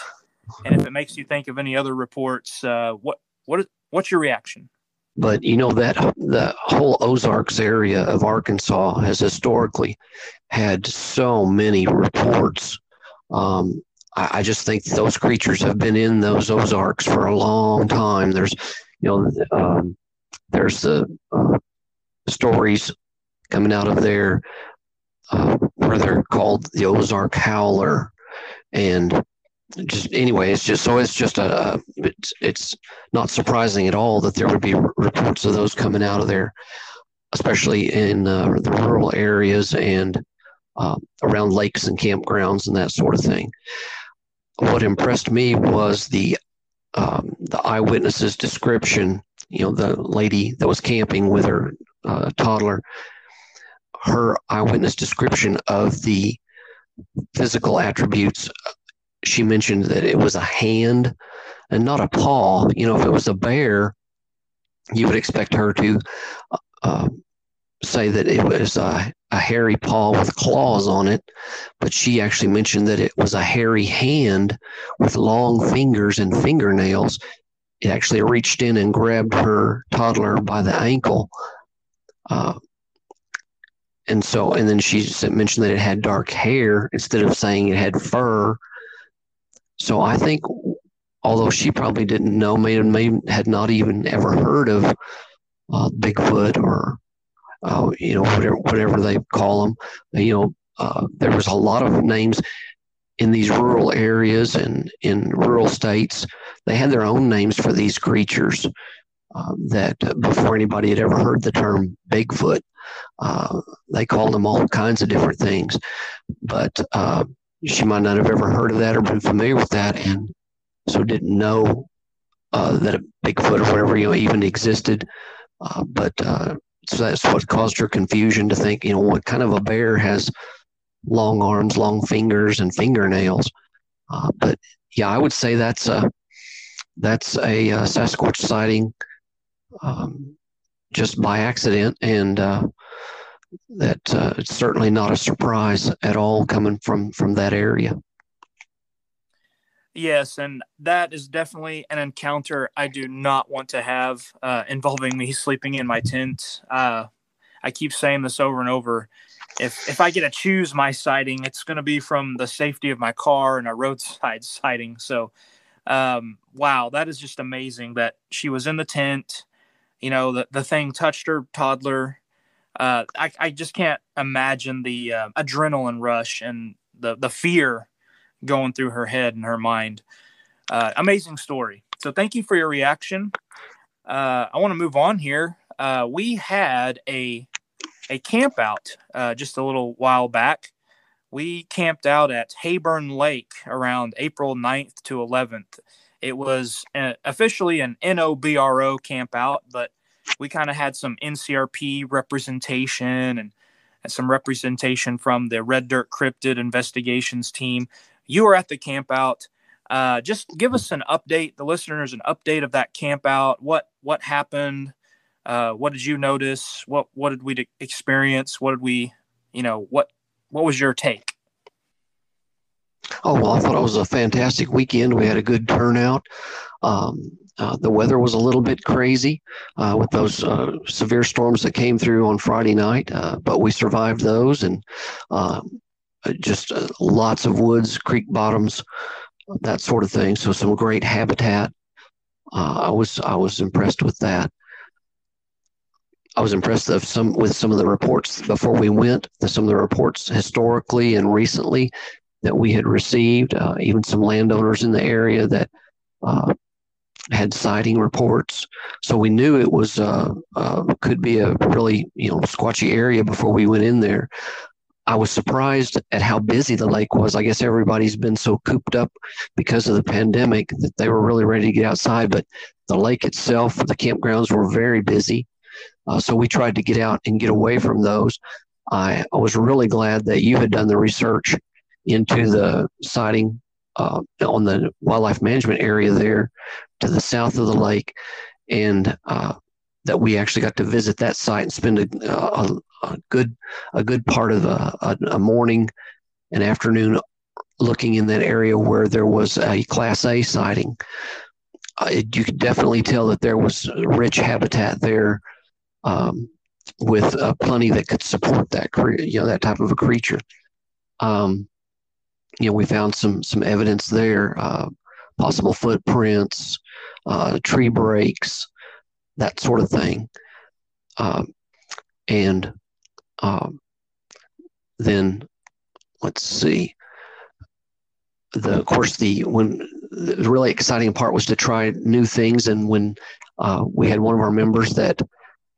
and if it makes you think of any other reports, uh, what what what's your reaction? But you know that the whole Ozarks area of Arkansas has historically had so many reports um, I, I just think those creatures have been in those Ozarks for a long time. There's, you know, um, there's the uh, stories coming out of there uh, where they're called the Ozark Howler, and just anyway, it's just so it's just a it's, it's not surprising at all that there would be reports of those coming out of there, especially in uh, the rural areas and uh, around lakes and campgrounds and that sort of thing what impressed me was the um, the eyewitness's description. You know, the lady that was camping with her uh, toddler, her eyewitness description of the physical attributes. She mentioned that it was a hand and not a paw. You know, if it was a bear, you would expect her to uh, say that it was a, a hairy paw with claws on it, but she actually mentioned that it was a hairy hand with long fingers and fingernails. It actually reached in and grabbed her toddler by the ankle. Uh, and so, and then she mentioned that it had dark hair instead of saying it had fur. So I think, although she probably didn't know, may, may had not even ever heard of uh, Bigfoot or uh, you know, whatever, whatever they call them. You know, uh, there was a lot of names in these rural areas and in rural states. They had their own names for these creatures uh, that before anybody had ever heard the term Bigfoot. Uh, they called them all kinds of different things, but uh, she might not have ever heard of that or been familiar with that, and so didn't know uh, that a Bigfoot or whatever you know even existed. but so that's what caused her confusion to think, you know, what kind of a bear has long arms, long fingers, and fingernails. Uh, but yeah, I would say that's a that's a, a uh, Sasquatch sighting um, just by accident, and uh, that uh, it's certainly not a surprise at all coming from from that area. Yes, and that is definitely an encounter I do not want to have uh, involving me sleeping in my tent. Uh, I keep saying this over and over. If if I get to choose my sighting, it's going to be from the safety of my car and a roadside sighting. So, um, wow, that is just amazing that she was in the tent. You know, the the thing touched her toddler. Uh, I I just can't imagine the uh, adrenaline rush and the the fear going through her head and her mind. Uh, amazing story. So thank you for your reaction. Uh, I want to move on here. Uh, we had a a camp out uh, just a little while back. We camped out at Heyburn Lake around April 9th to 11th. It was uh officially an NOBRO camp out, but we kind of had some NCRP representation and, and some representation from the Red Dirt Cryptid Investigations team. You were at the camp out. Uh, just give us an update, the listeners, an update of that camp out. What what happened? Uh, what did you notice? What what did we experience? What did we, you know, what what was your take? Oh well, I thought it was a fantastic weekend. We had a good turnout. Um, uh, the weather was a little bit crazy uh, with those uh, severe storms that came through on Friday night, uh, but we survived those and um, just uh, lots of woods, creek bottoms, that sort of thing. So some great habitat. Uh, I was I was impressed with that. I was impressed of some with some of the reports before we went. Some of the reports historically and recently that we had received, uh, even some landowners in the area that uh, had sighting reports. So we knew it was uh, uh, could be a really you know squatchy area before we went in there. I was surprised at how busy the lake was. I guess everybody's been so cooped up because of the pandemic that they were really ready to get outside. But the lake itself, the campgrounds were very busy. Uh, so we tried to get out and get away from those. I, I was really glad that you had done the research into the sighting uh, on the wildlife management area there to the south of the lake, and uh, that we actually got to visit that site and spend a, a, a good a good part of a, a, morning and afternoon looking in that area where there was a Class A sighting. Uh, you could definitely tell that there was rich habitat there. Um, with uh, plenty that could support that you know that type of a creature. Um, you know, we found some some evidence there, uh, possible footprints, uh, tree breaks, that sort of thing. Um, and um, then let's see. The of course the when the really exciting part was to try new things, and when uh, we had one of our members that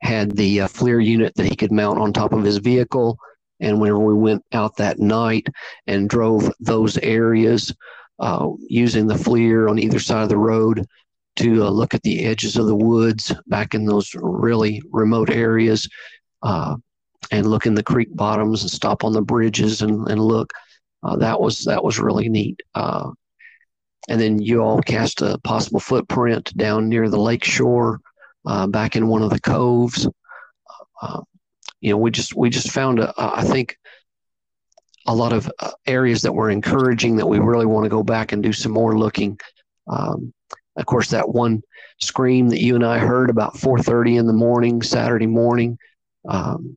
had the uh, FLIR unit that he could mount on top of his vehicle and whenever we went out that night and drove those areas uh, using the FLIR on either side of the road to uh, look at the edges of the woods back in those really remote areas uh, and look in the creek bottoms and stop on the bridges and, and look. Uh, that was that was really neat. Uh, and then you all cast a possible footprint down near the lake shore, uh, back in one of the coves you know, we just we just found a, I think a lot of uh, areas that were encouraging that we really want to go back and do some more looking. Um, of course, that one scream that you and I heard about 4:30 in the morning Saturday morning, um,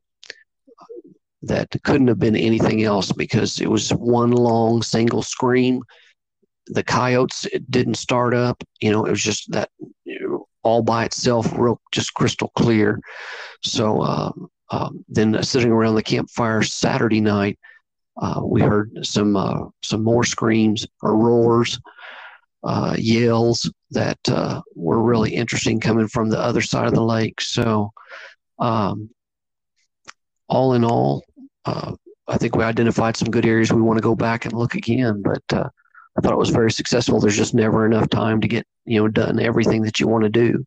that couldn't have been anything else because it was one long single scream. The coyotes didn't start up. You know, it was just that all by itself, real just crystal clear. So um, um, then sitting around the campfire Saturday night, uh, we heard some uh, some more screams or roars, uh, yells that uh, were really interesting coming from the other side of the lake. So, um, all in all, uh, I think we identified some good areas we want to go back and look again. But uh, I thought it was very successful. There's just never enough time to get you know done everything that you want to do.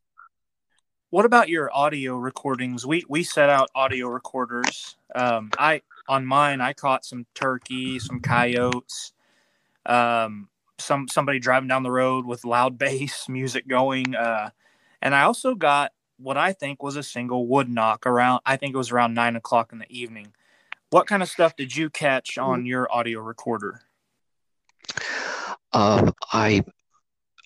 What about your audio recordings? We we set out audio recorders. Um, I on mine I caught some turkey, some coyotes, um, some somebody driving down the road with loud bass music going, uh, and I also got what I think was a single wood knock around. I think it was around nine o'clock in the evening. What kind of stuff did you catch on your audio recorder? Uh, I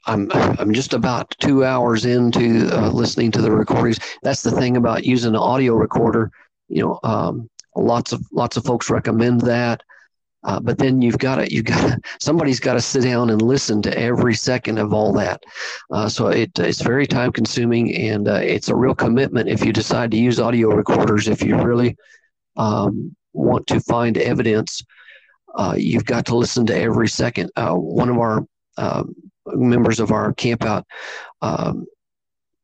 I'm I'm just about two hours into uh, listening to the recordings. That's the thing about using an audio recorder. You know, um, lots of lots of folks recommend that, uh, but then you've got to you've got somebody's got to sit down and listen to every second of all that. Uh, so it, it's very time consuming and uh, it's a real commitment if you decide to use audio recorders. If you really um, want to find evidence, uh, you've got to listen to every second. Uh, one of our um, members of our campout um,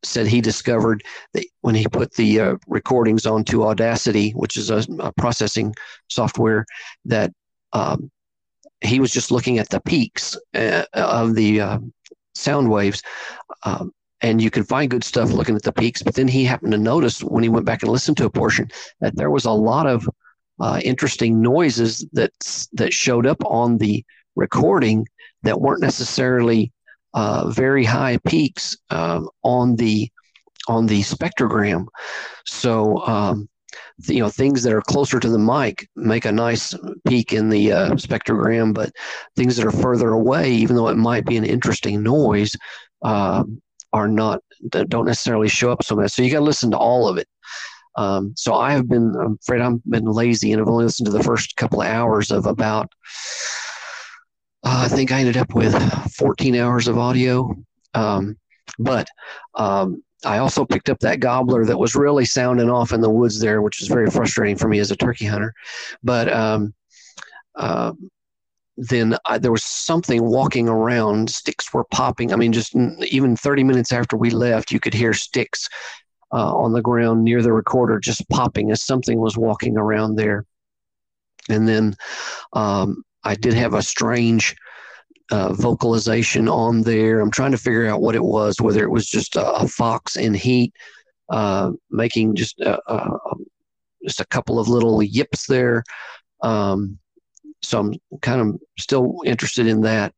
said he discovered that when he put the uh, recordings onto Audacity, which is a, a processing software, that um, he was just looking at the peaks uh, of the uh, sound waves. Um, and you can find good stuff looking at the peaks. But then he happened to notice when he went back and listened to a portion that there was a lot of uh, interesting noises that that showed up on the recording that weren't necessarily uh, very high peaks um, on the on the spectrogram. So um, you know things that are closer to the mic make a nice peak in the uh, spectrogram, but things that are further away, even though it might be an interesting noise, uh, are not don't necessarily show up so much. So you got to listen to all of it. Um, so I have been, I'm afraid I've been lazy and I've only listened to the first couple of hours of about uh, I think I ended up with 14 hours of audio. Um, but um, I also picked up that gobbler that was really sounding off in the woods there, which was very frustrating for me as a turkey hunter. But um, uh, then I, there was something walking around. Sticks were popping. I mean, just even 30 minutes after we left, you could hear sticks uh, on the ground near the recorder just popping as something was walking around there. And then um, I did have a strange uh, vocalization on there. I'm trying to figure out what it was, whether it was just a, a fox in heat uh, making just a, a, just a couple of little yips there. Um, so I'm kind of still interested in that.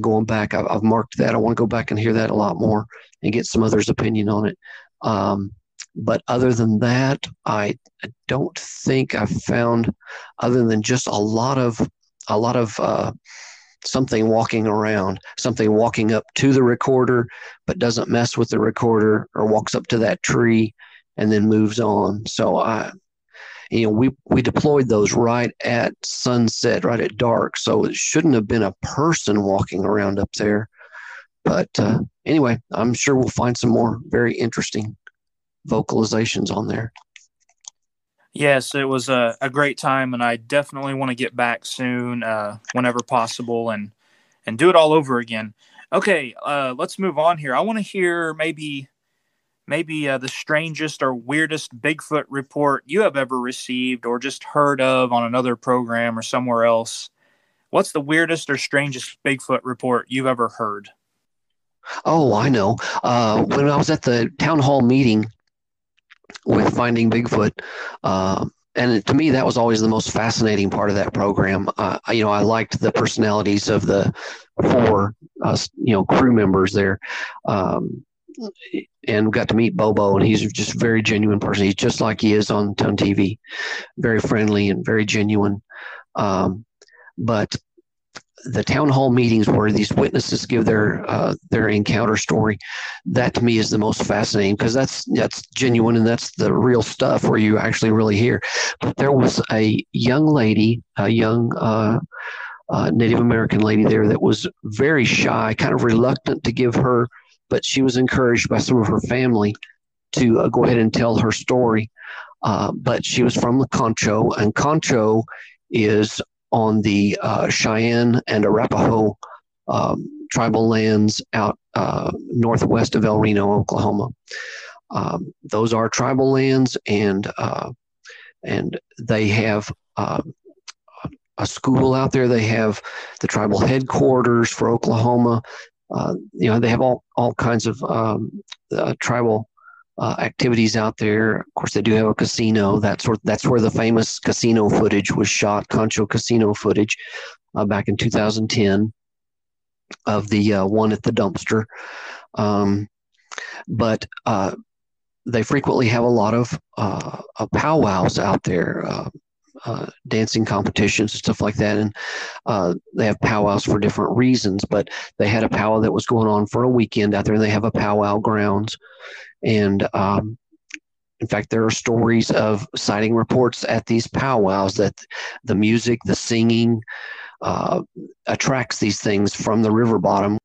Going back, I've, I've, marked that. I want to go back and hear that a lot more and get some others' opinion on it. Um, but other than that, I don't think I've found, other than just a lot of a lot of uh, something walking around, something walking up to the recorder, but doesn't mess with the recorder or walks up to that tree and then moves on. So I, you know, we, we deployed those right at sunset, right at dark. So it shouldn't have been a person walking around up there. But uh, anyway, I'm sure we'll find some more very interesting vocalizations on there. Yes, it was a, a great time, and I definitely want to get back soon, uh, whenever possible, and and do it all over again. Okay, uh, let's move on here. I want to hear maybe maybe uh, the strangest or weirdest Bigfoot report you have ever received or just heard of on another program or somewhere else. What's the weirdest or strangest Bigfoot report you've ever heard? Oh, I know. Uh, when I was at the town hall meeting with Finding Bigfoot. Uh, and to me, that was always the most fascinating part of that program. Uh, you know, I liked the personalities of the four, uh, you know, crew members there, um, and got to meet Bobo, and he's just a very genuine person. He's just like he is on on TV, very friendly and very genuine. Um, but the town hall meetings where these witnesses give their uh, their encounter story, that to me is the most fascinating because that's that's genuine and that's the real stuff where you actually really hear. But there was a young lady, a young uh, uh, Native American lady there that was very shy, kind of reluctant to give her, but she was encouraged by some of her family to uh, go ahead and tell her story. Uh, but she was from the Concho, and Concho is on the uh, Cheyenne and Arapaho um, tribal lands out uh, northwest of El Reno, Oklahoma. Um, those are tribal lands, and uh, and they have uh, a school out there. They have the tribal headquarters for Oklahoma. Uh, you know, they have all all kinds of um, uh, tribal uh, activities out there. Of course, they do have a casino. That's where that's where the famous casino footage was shot. Concho casino footage uh, back in 2010 of the uh, one at the dumpster. Um, but uh, they frequently have a lot of uh, powwows out there. Uh, uh, dancing competitions and stuff like that. And uh, they have powwows for different reasons, but they had a powwow that was going on for a weekend out there, and they have a powwow grounds. And um, in fact, there are stories of sighting reports at these powwows that the music, the singing, uh, attracts these things from the river bottom.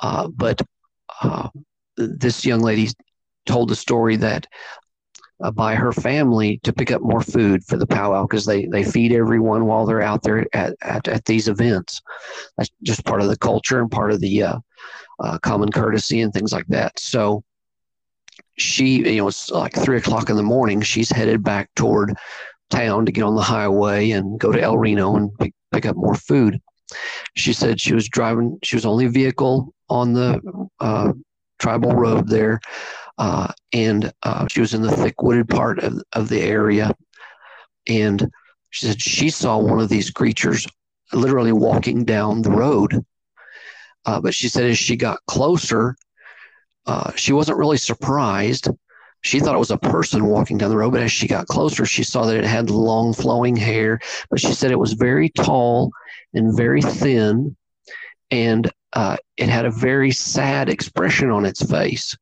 Uh, but uh, this young lady told the story that uh, by her family to pick up more food for the powwow because they, they feed everyone while they're out there at, at, at, these events. That's just part of the culture and part of the uh, uh, common courtesy and things like that. So she, you know, it's like three o'clock in the morning. She's headed back toward town to get on the highway and go to El Reno and pick, pick up more food. She said she was driving, she was only vehicle on the uh, tribal road there. Uh, and uh, she was in the thick wooded part of, of the area. And she said she saw one of these creatures literally walking down the road. Uh, but she said as she got closer, uh, she wasn't really surprised. She thought it was a person walking down the road, but as she got closer, she saw that it had long flowing hair. But she said it was very tall and very thin, and uh, it had a very sad expression on its face.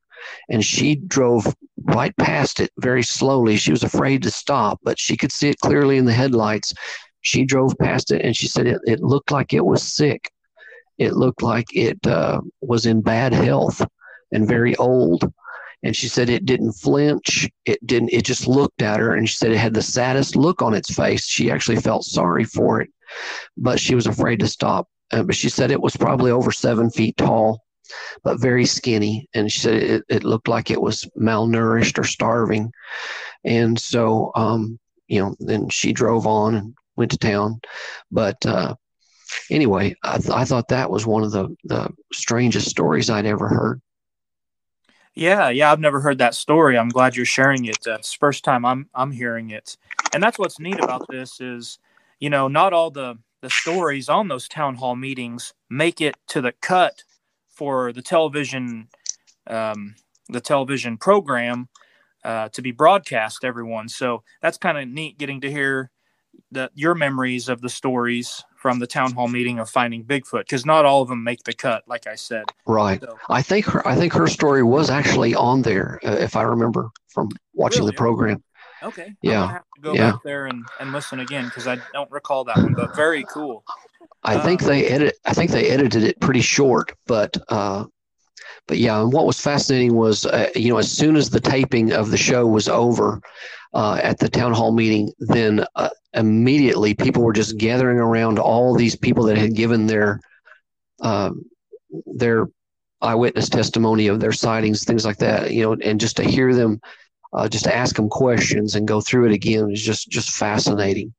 And she drove right past it very slowly. She was afraid to stop, but she could see it clearly in the headlights. She drove past it and she said it, it looked like it was sick. It looked like it uh, was in bad health and very old. And she said it didn't flinch. It didn't, it just looked at her and she said it had the saddest look on its face. She actually felt sorry for it, but she was afraid to stop. Uh, but she said it was probably over seven feet tall, but very skinny. And she said it, it looked like it was malnourished or starving. And so, um, you know, then she drove on and went to town. But uh, anyway, I, th- I thought that was one of the, the strangest stories I'd ever heard. Yeah, yeah, I've never heard that story. I'm glad you're sharing it. It's first time I'm I'm hearing it, and that's what's neat about this is, you know, not all the the stories on those town hall meetings make it to the cut for the television um, the television program uh, to be broadcast everyone. So that's kind of neat getting to hear the your memories of the stories from the town hall meeting of finding Bigfoot because not all of them make the cut, like I said. Right. So, I think her I think her story was actually on there, uh, if I remember from watching really? the program. Okay. Yeah. have to go yeah. back there and, and listen again because I don't recall that one, but very cool. I um, think they edit. I think they edited it pretty short, but uh, but yeah. And what was fascinating was, uh, you know, as soon as the taping of the show was over uh, at the town hall meeting, then uh, immediately people were just gathering around all these people that had given their um, their eyewitness testimony of their sightings, things like that. You know, and just to hear them uh, just to ask them questions and go through it again is just just fascinating.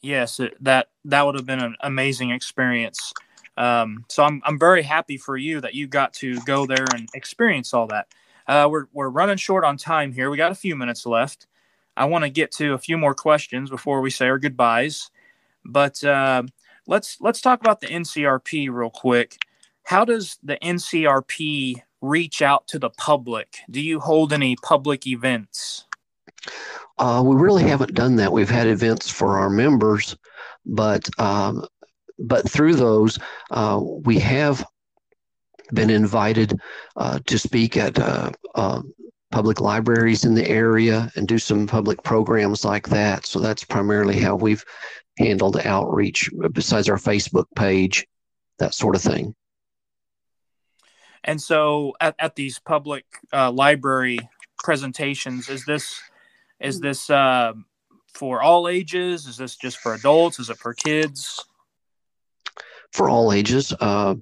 Yes, that that would have been an amazing experience. Um, so I'm I'm very happy for you that you got to go there and experience all that. Uh, we're we're running short on time here. We got a few minutes left. I want to get to a few more questions before we say our goodbyes. But uh, let's let's talk about the NCRP real quick. How does the NCRP reach out to the public? Do you hold any public events? Uh, we really haven't done that. We've had events for our members, but um, but through those, uh, we have been invited uh, to speak at uh, uh, public libraries in the area and do some public programs like that. So that's primarily how we've handled outreach, besides our Facebook page, that sort of thing. And so at, at these public uh, library presentations, is this is this uh, for all ages? Is this just for adults? Is it for kids? For all ages. Uh,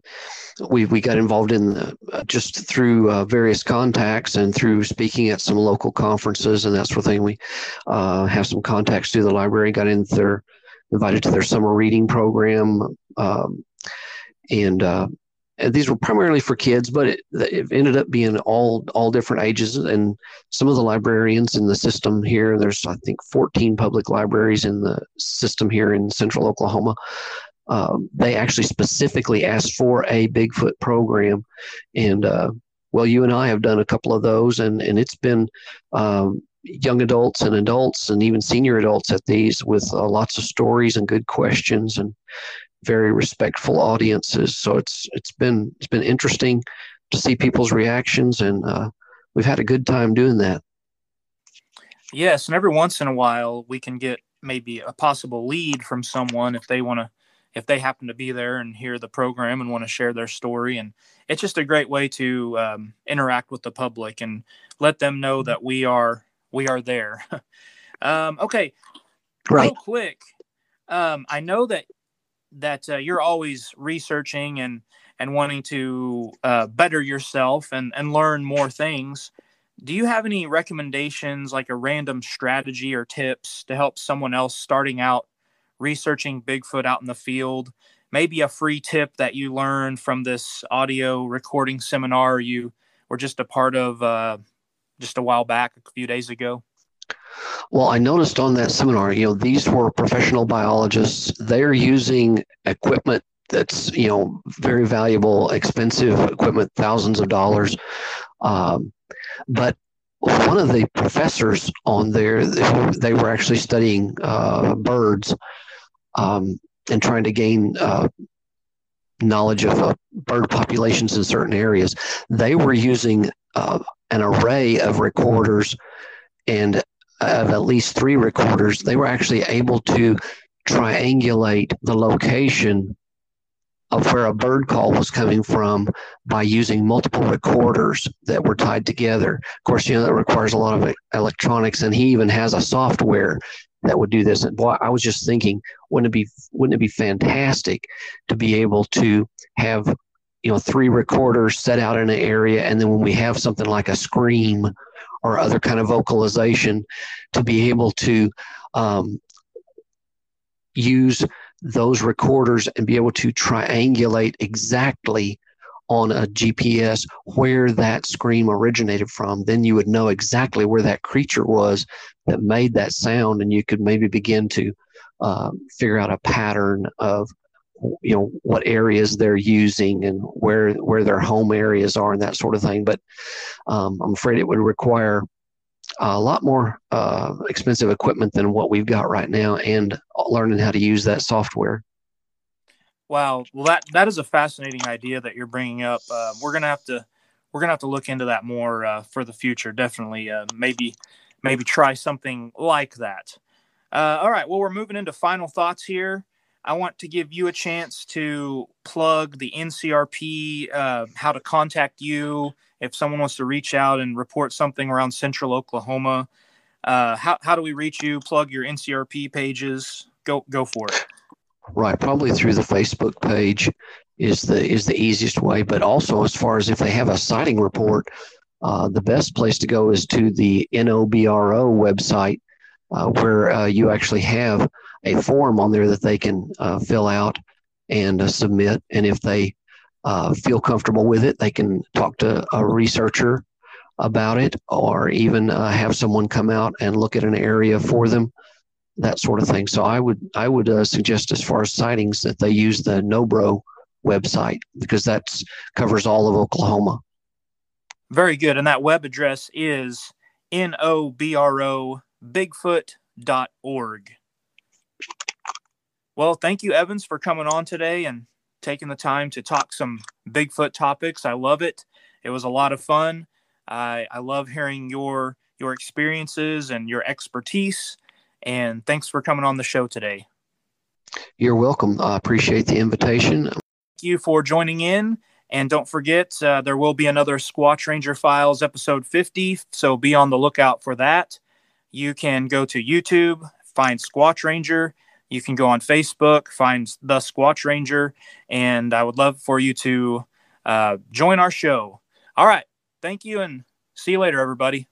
we, we got involved in the, uh, just through uh, various contacts and through speaking at some local conferences and that sort of thing. We uh, have some contacts through the library, got in their invited to their summer reading program. Um, and uh, these were primarily for kids, but it, it, ended up being all all different ages. And some of the librarians in the system here, there's I think 14 public libraries in the system here in Central Oklahoma. Um, they actually specifically asked for a Bigfoot program, and uh, well, you and I have done a couple of those, and and it's been um, young adults and adults and even senior adults at these with uh, lots of stories and good questions and very respectful audiences. So it's it's been it's been interesting to see people's reactions, and uh, we've had a good time doing that. Yes, and every once in a while we can get maybe a possible lead from someone if they want to if they happen to be there and hear the program and want to share their story. And it's just a great way to um, interact with the public and let them know that we are we are there. um, okay, Right. real quick, um, I know that that uh, you're always researching and and wanting to uh, better yourself and and learn more things. Do you have any recommendations, like a random strategy or tips to help someone else starting out researching Bigfoot out in the field? Maybe a free tip that you learned from this audio recording seminar you were just a part of uh, just a while back, a few days ago. Well, I noticed on that seminar, you know, these were professional biologists. They're using equipment that's, you know, very valuable, expensive equipment, thousands of dollars. Um, but one of the professors on there, they were actually studying uh, birds um, and trying to gain uh, knowledge of uh, bird populations in certain areas. They were using uh, an array of recorders and of at least three recorders, they were actually able to triangulate the location of where a bird call was coming from by using multiple recorders that were tied together. Of course, you know that requires a lot of electronics, and he even has a software that would do this. And boy, I was just thinking, wouldn't it be wouldn't it be fantastic to be able to have you know three recorders set out in an area, and then when we have something like a scream or other kind of vocalization, to be able to um, use those recorders and be able to triangulate exactly on a GPS where that scream originated from, then you would know exactly where that creature was that made that sound, and you could maybe begin to uh, figure out a pattern of you know what areas they're using and where where their home areas are and that sort of thing. But um, I'm afraid it would require a lot more uh, expensive equipment than what we've got right now, and learning how to use that software. Wow. Well, that that is a fascinating idea that you're bringing up. Uh, we're gonna have to we're gonna have to look into that more uh, for the future. Definitely, uh, maybe maybe try something like that. Uh, all right. Well, we're moving into final thoughts here. I want to give you a chance to plug the NCRP, uh, how to contact you if someone wants to reach out and report something around Central Oklahoma. Uh, how how do we reach you? Plug your NCRP pages. Go go for it. Right, probably through the Facebook page is the is the easiest way. But also, as far as if they have a sighting report, uh, the best place to go is to the NOBRO website, uh, where uh, you actually have a form on there that they can uh, fill out and uh, submit. And if they uh, feel comfortable with it, they can talk to a researcher about it, or even have someone come out and look at an area for them that sort of thing. So I would I would uh, suggest as far as sightings that they use the Nobro website because that covers all of Oklahoma. Very good. And that web address is N-O-B-R-O Bigfoot.org. Well, thank you, Evans, for coming on today and taking the time to talk some Bigfoot topics. I love it. It was a lot of fun. I, I love hearing your your experiences and your expertise and thanks for coming on the show today. You're welcome. I appreciate the invitation. Thank you for joining in. And don't forget, uh, there will be another Squatch Ranger Files episode 50. So be on the lookout for that. You can go to YouTube, find Squatch Ranger. You can go on Facebook, find the Squatch Ranger. And I would love for you to uh, join our show. All right. Thank you and see you later, everybody.